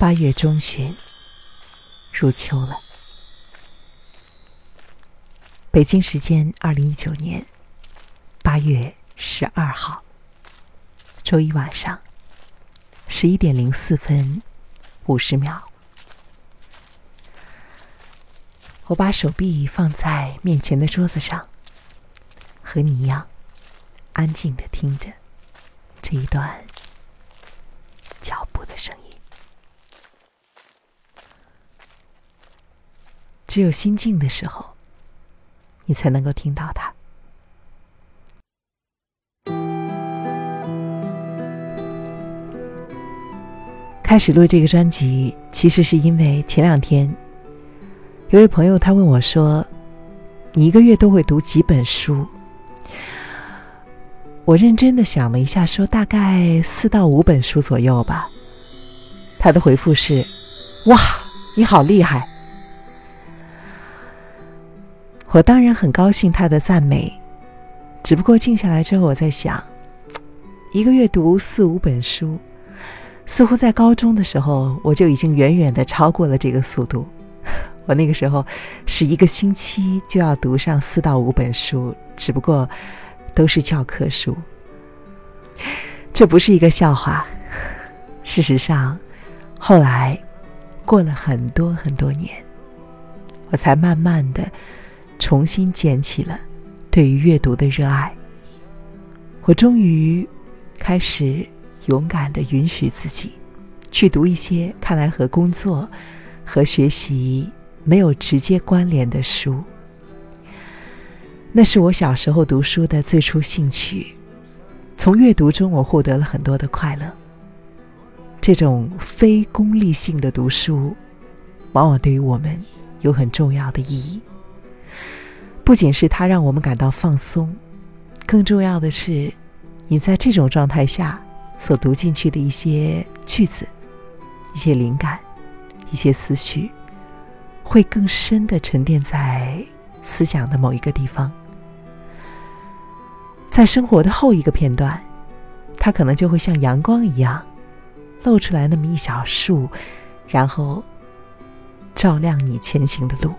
八月中旬，入秋了。北京时间二零一九年八月十二号，周一晚上十一点零四分五十秒，我把手臂放在面前的桌子上，和你一样，安静的听着这一段脚步的声音。只有心静的时候，你才能够听到它。开始录这个专辑，其实是因为前两天有位朋友他问我说：“你一个月都会读几本书？”我认真的想了一下，说大概四到五本书左右吧。他的回复是：“哇，你好厉害！”我当然很高兴他的赞美，只不过静下来之后，我在想，一个月读四五本书，似乎在高中的时候我就已经远远的超过了这个速度。我那个时候是一个星期就要读上四到五本书，只不过都是教科书。这不是一个笑话。事实上，后来过了很多很多年，我才慢慢的。重新捡起了对于阅读的热爱。我终于开始勇敢的允许自己去读一些看来和工作和学习没有直接关联的书。那是我小时候读书的最初兴趣。从阅读中，我获得了很多的快乐。这种非功利性的读书，往往对于我们有很重要的意义。不仅是它让我们感到放松，更重要的是，你在这种状态下所读进去的一些句子、一些灵感、一些思绪，会更深的沉淀在思想的某一个地方。在生活的后一个片段，它可能就会像阳光一样，露出来那么一小束，然后照亮你前行的路。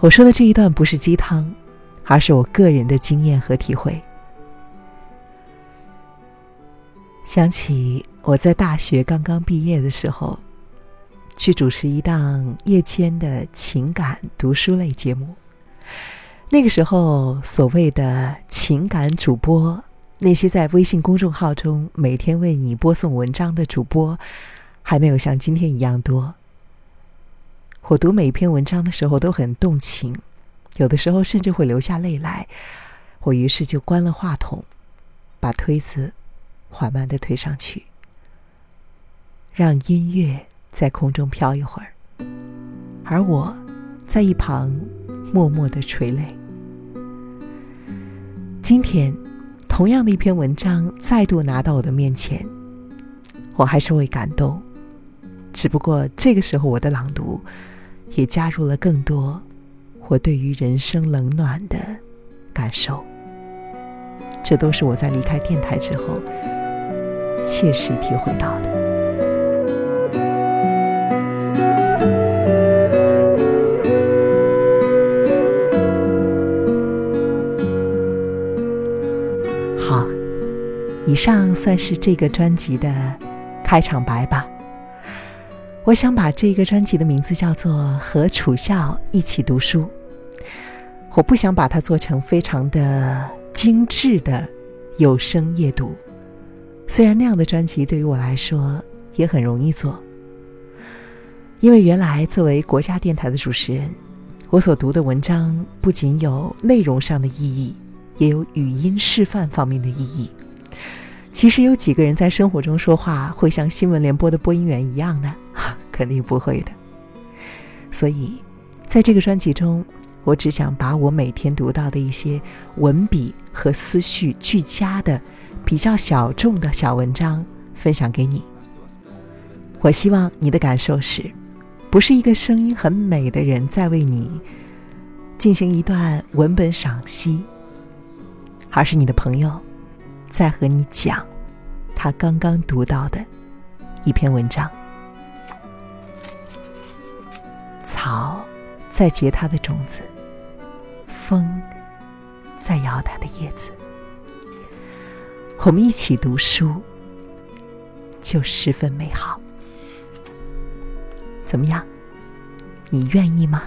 我说的这一段不是鸡汤，而是我个人的经验和体会。想起我在大学刚刚毕业的时候，去主持一档夜间的情感读书类节目。那个时候，所谓的情感主播，那些在微信公众号中每天为你播送文章的主播，还没有像今天一样多。我读每一篇文章的时候都很动情，有的时候甚至会流下泪来。我于是就关了话筒，把推子缓慢的推上去，让音乐在空中飘一会儿，而我在一旁默默的垂泪。今天，同样的一篇文章再度拿到我的面前，我还是会感动，只不过这个时候我的朗读。也加入了更多我对于人生冷暖的感受，这都是我在离开电台之后切实体会到的。好，以上算是这个专辑的开场白吧。我想把这个专辑的名字叫做《和楚笑一起读书》。我不想把它做成非常的精致的有声阅读，虽然那样的专辑对于我来说也很容易做。因为原来作为国家电台的主持人，我所读的文章不仅有内容上的意义，也有语音示范方面的意义。其实有几个人在生活中说话会像新闻联播的播音员一样呢？肯定不会的。所以，在这个专辑中，我只想把我每天读到的一些文笔和思绪俱佳的、比较小众的小文章分享给你。我希望你的感受是，不是一个声音很美的人在为你进行一段文本赏析，而是你的朋友在和你讲他刚刚读到的一篇文章。在结它的种子，风在摇它的叶子。我们一起读书，就十分美好。怎么样？你愿意吗？